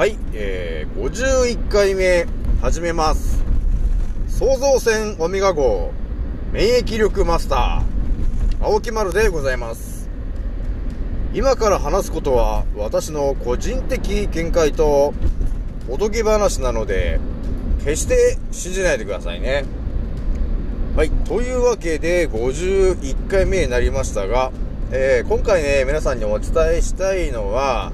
はい、えー、51回目、始めます。創造船オメガ号、免疫力マスター、青木丸でございます。今から話すことは、私の個人的見解と、おとぎ話なので、決して信じないでくださいね。はい、というわけで、51回目になりましたが、えー、今回ね、皆さんにお伝えしたいのは、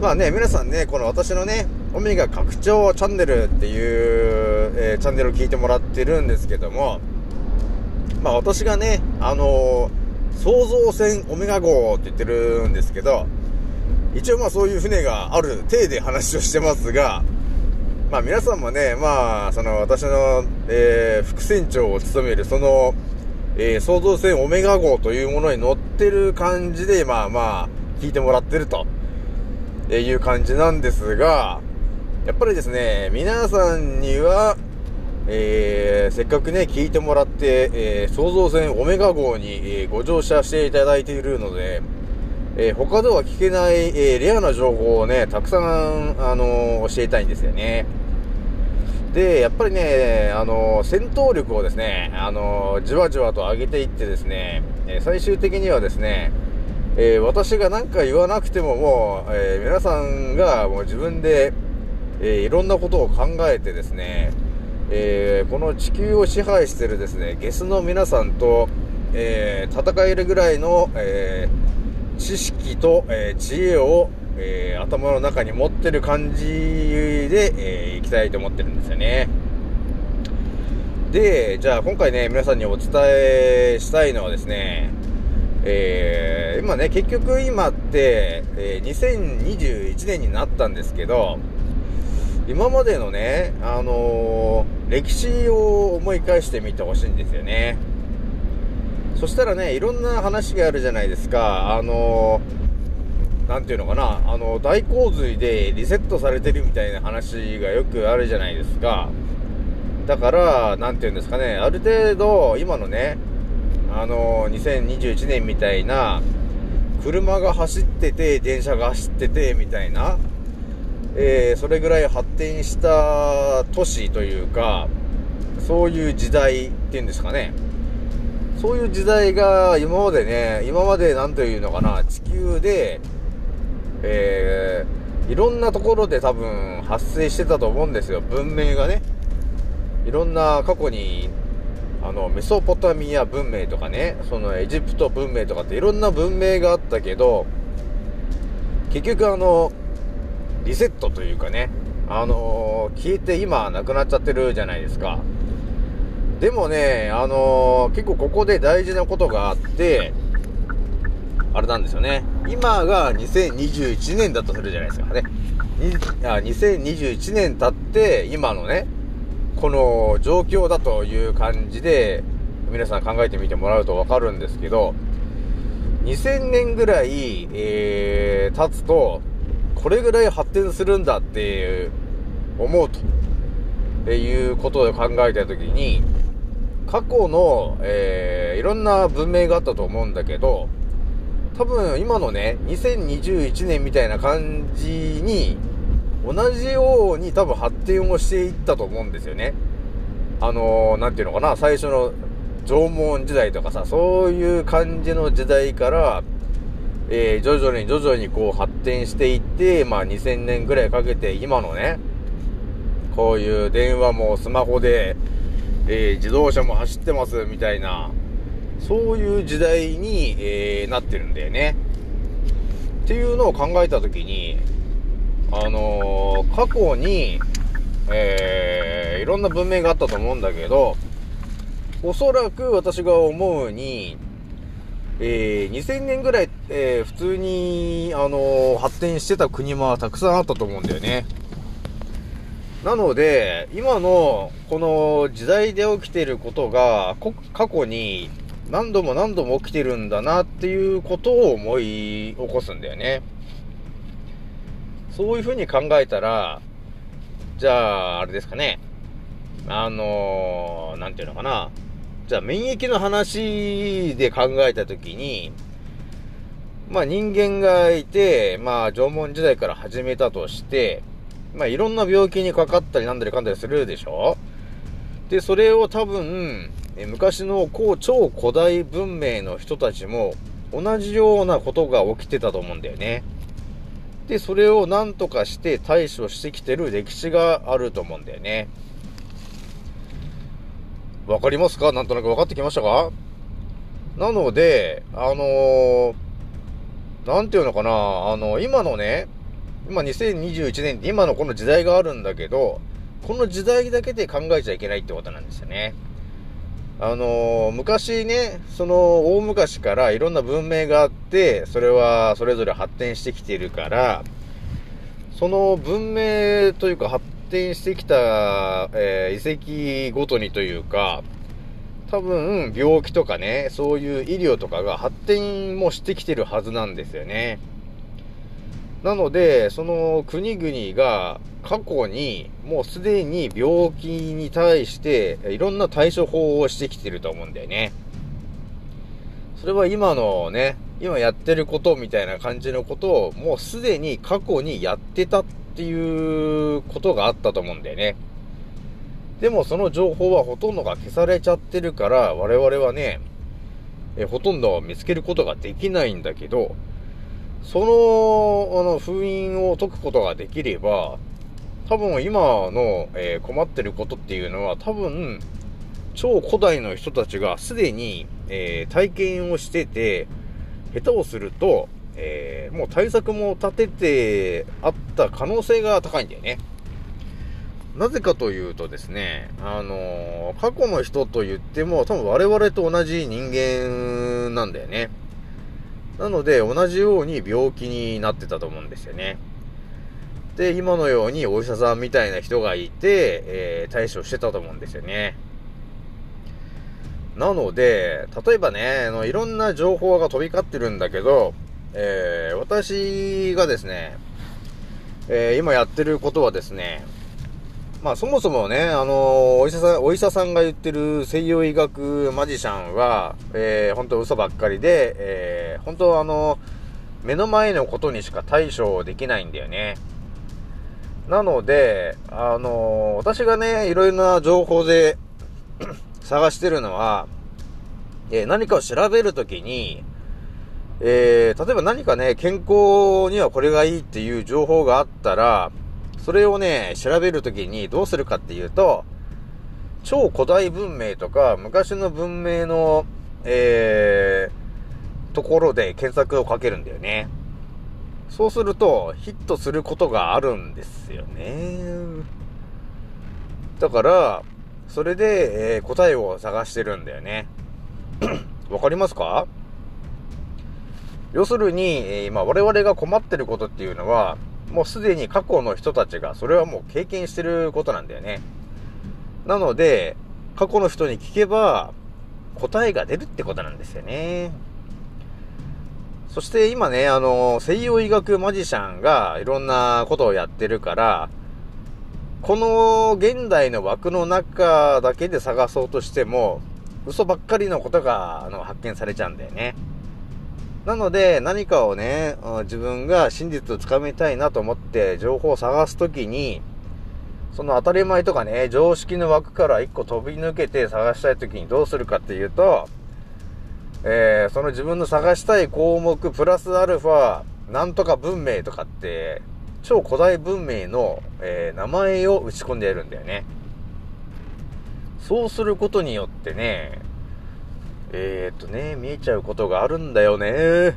まあね、皆さんね、この私のね、オメガ拡張チャンネルっていう、えーチャンネルを聞いてもらってるんですけども、まあ私がね、あのー創造船オメガ号って言ってるんですけど、一応まあそういう船がある体で話をしてますが、まあ皆さんもね、まあ、その私の、えー副船長を務めるその、えー創造船オメガ号というものに乗ってる感じで、まあまあ、聞いてもらってると。えーいう感じなんですが、やっぱりですね、皆さんには、えーせっかくね、聞いてもらって、えー創造船オメガ号に、えーご乗車していただいているので、えー他では聞けない、えーレアな情報をね、たくさん、あのー教えたいんですよね。で、やっぱりね、あの戦闘力をですね、あのじわじわと上げていってですね、え最終的にはですね、えー私が何か言わなくてももう、えー皆さんがもう自分で、えーいろんなことを考えてですね、えこの地球を支配してるですね、ゲスの皆さんと、え戦えるぐらいの、え知識と、え知恵を、え頭の中に持ってる感じで、えーいきたいと思ってるんですよね。で、じゃあ今回ね、皆さんにお伝えしたいのはですね、えー今ね、結局今って、え2021年になったんですけど、今までのね、あのー歴史を思い返してみてほしいんですよね。そしたらね、いろんな話があるじゃないですか。あのーなんていうのかな、あの、大洪水でリセットされてるみたいな話がよくあるじゃないですか。だから、なんていうんですかね、ある程度、今のね、あの2021年みたいな、車が走ってて、電車が走ってて、みたいな、えーそれぐらい発展した都市というか、そういう時代っていうんですかね。そういう時代が今までね、今までなんというのかな、地球で、えーいろんなところで多分発生してたと思うんですよ。文明がね。いろんな過去に、の、メソポタミア文明とかね、そのエジプト文明とかっていろんな文明があったけど、結局あの、リセットというかね、あの消えて今なくなっちゃってるじゃないですか。でもね、あの結構ここで大事なことがあって、あれなんですよね。今が2021年だとするじゃないですかね。あ2021年経って、今のね、この状況だという感じで、皆さん考えてみてもらうとわかるんですけど、2000年ぐらい、えー、経つと、これぐらい発展するんだっていう、思うと、えいうことを考えたときに、過去の、えー、いろんな文明があったと思うんだけど、多分今のね、2021年みたいな感じに、同じように多分発展をしていったと思うんですよね。あのー、なんていうのかな、最初の縄文時代とかさ、そういう感じの時代から、えー徐々に徐々にこう発展していって、まあ2000年ぐらいかけて今のね、こういう電話もスマホで、えー自動車も走ってますみたいな、そういう時代に、えーなってるんだよね。っていうのを考えたときに、あのー過去に、えーいろんな文明があったと思うんだけど、おそらく私が思うに、えー2000年ぐらい、えー普通に、あのー発展してた国もたくさんあったと思うんだよね。なので、今の、この時代で起きてることが、過去に何度も何度も起きてるんだなっていうことを思い起こすんだよね。そういうふうに考えたら、じゃあ、あれですかね。あのー、なんていうのかな。じゃあ、免疫の話で考えたときに、まあ人間がいて、まあ縄文時代から始めたとして、まあいろんな病気にかかったりなんだりかんだりするでしょで、それを多分、昔の高超古代文明の人たちも同じようなことが起きてたと思うんだよね。で、それを何とかして対処してきてる歴史があると思うんだよね。わかりますか？なんとなく分かってきましたか？なので、あのー、ていうのかな、あの、今のね、今2021年って今のこの時代があるんだけど、この時代だけで考えちゃいけないってことなんですよね。あのー、昔ね、その大昔からいろんな文明があって、それはそれぞれ発展してきてるから、その文明というか発展してきた、えー、遺跡ごとにというか、多分病気とかね、そういう医療とかが発展もしてきてるはずなんですよね。なので、その国々が過去にもうすでに病気に対していろんな対処法をしてきてると思うんだよね。それは今のね、今やってることみたいな感じのことをもうすでに過去にやってたっていうことがあったと思うんだよね。でもその情報はほとんどが消されちゃってるから我々はね、えほとんど見つけることができないんだけど、その、あの、封印を解くことができれば、多分今の、えー、困ってることっていうのは多分、超古代の人たちがすでに、えー、体験をしてて、下手をすると、えー、もう対策も立ててあった可能性が高いんだよね。なぜかというとですね、あの、過去の人と言っても多分我々と同じ人間なんだよね。なので、同じように病気になってたと思うんですよね。で、今のようにお医者さんみたいな人がいて、えー、対処してたと思うんですよね。なので、例えばね、あのいろんな情報が飛び交ってるんだけど、えー、私がですね、えー、今やってることはですね、まあそもそもね、あのお医者さん、お医者さんが言ってる西洋医学マジシャンは、えー、本当嘘ばっかりで、えー、本当あの目の前のことにしか対処できないんだよね。なので、あの私がね、いろいろな情報で 探してるのは、えー、何かを調べるときに、えー、例えば何かね、健康にはこれがいいっていう情報があったら、それをね、調べるときにどうするかっていうと、超古代文明とか昔の文明の、えー、ところで検索をかけるんだよね。そうすると、ヒットすることがあるんですよね。だから、それで、えー、答えを探してるんだよね。わかりますか？要するに、えー、今我々が困ってることっていうのは、もうすでに過去の人たちがそれはもう経験してることなんだよね。なので、過去の人に聞けば答えが出るってことなんですよね。そして今ね、あの、西洋医学マジシャンがいろんなことをやってるから、この現代の枠の中だけで探そうとしても、嘘ばっかりのことがあの発見されちゃうんだよね。なので、何かをね、自分が真実をつかみたいなと思って情報を探すときに、その当たり前とかね、常識の枠から一個飛び抜けて探したいときにどうするかっていうと、えー、その自分の探したい項目プラスアルファ、なんとか文明とかって、超古代文明の、えー、名前を打ち込んでやるんだよね。そうすることによってね、えー、っとね、見えちゃうことがあるんだよね。っ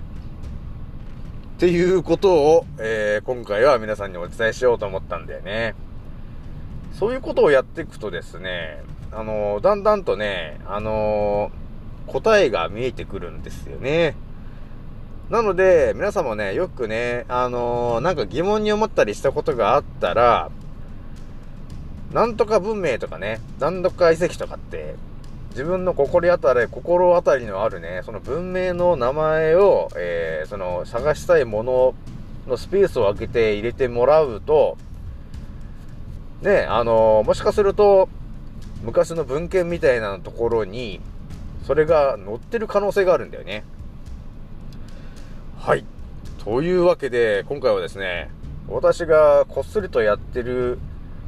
ていうことを、えー、今回は皆さんにお伝えしようと思ったんだよね。そういうことをやっていくとですね、あの、だんだんとね、あの、答えが見えてくるんですよね。なので、皆さんもね、よくね、あのー、なんか疑問に思ったりしたことがあったら、なんとか文明とかね、なんとか遺跡とかって自分の心当たり、心当たりのあるね、その文明の名前を、えー、その探したいもののスペースを空けて入れてもらうと、ね、あのー、もしかすると、昔の文献みたいなところに、それが載ってる可能性があるんだよね。はい。というわけで、今回はですね、私がこっそりとやってる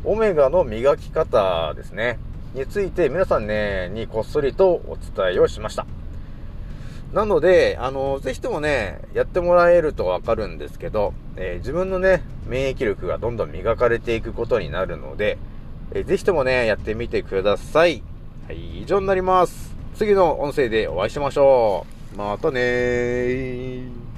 オメガの磨き方ですね、について皆さんね、にこっそりとお伝えをしました。なので、あの、ぜひともね、やってもらえるとわかるんですけど、えー、自分のね、免疫力がどんどん磨かれていくことになるので、えー、ぜひともね、やってみてください。はい、以上になります。次の音声でお会いしましょう。またねー。